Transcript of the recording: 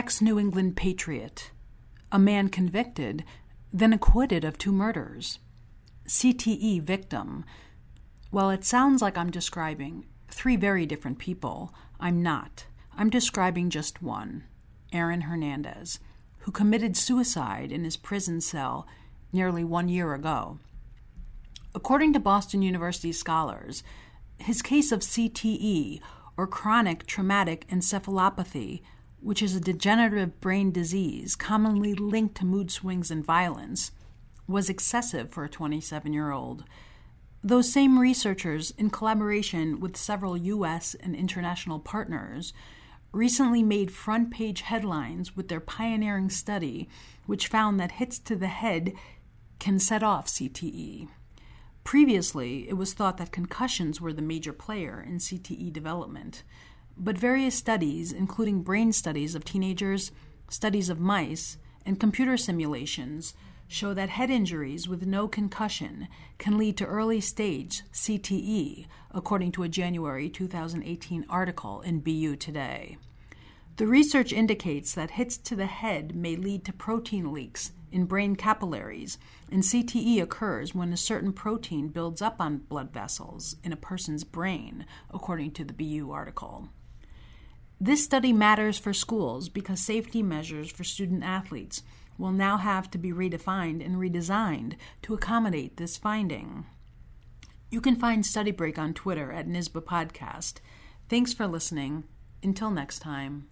ex New England patriot, a man convicted, then acquitted of two murders, CTE victim. While it sounds like I'm describing three very different people, I'm not. I'm describing just one, Aaron Hernandez, who committed suicide in his prison cell nearly one year ago. According to Boston University scholars, his case of CTE, or chronic traumatic encephalopathy, which is a degenerative brain disease commonly linked to mood swings and violence, was excessive for a 27 year old. Those same researchers, in collaboration with several U.S. and international partners, recently made front page headlines with their pioneering study, which found that hits to the head can set off CTE. Previously, it was thought that concussions were the major player in CTE development, but various studies, including brain studies of teenagers, studies of mice, and computer simulations, show that head injuries with no concussion can lead to early stage CTE, according to a January 2018 article in BU Today. The research indicates that hits to the head may lead to protein leaks in brain capillaries, and CTE occurs when a certain protein builds up on blood vessels in a person's brain, according to the BU article. This study matters for schools because safety measures for student athletes will now have to be redefined and redesigned to accommodate this finding. You can find Study Break on Twitter at NYSSBA Podcast. Thanks for listening. Until next time.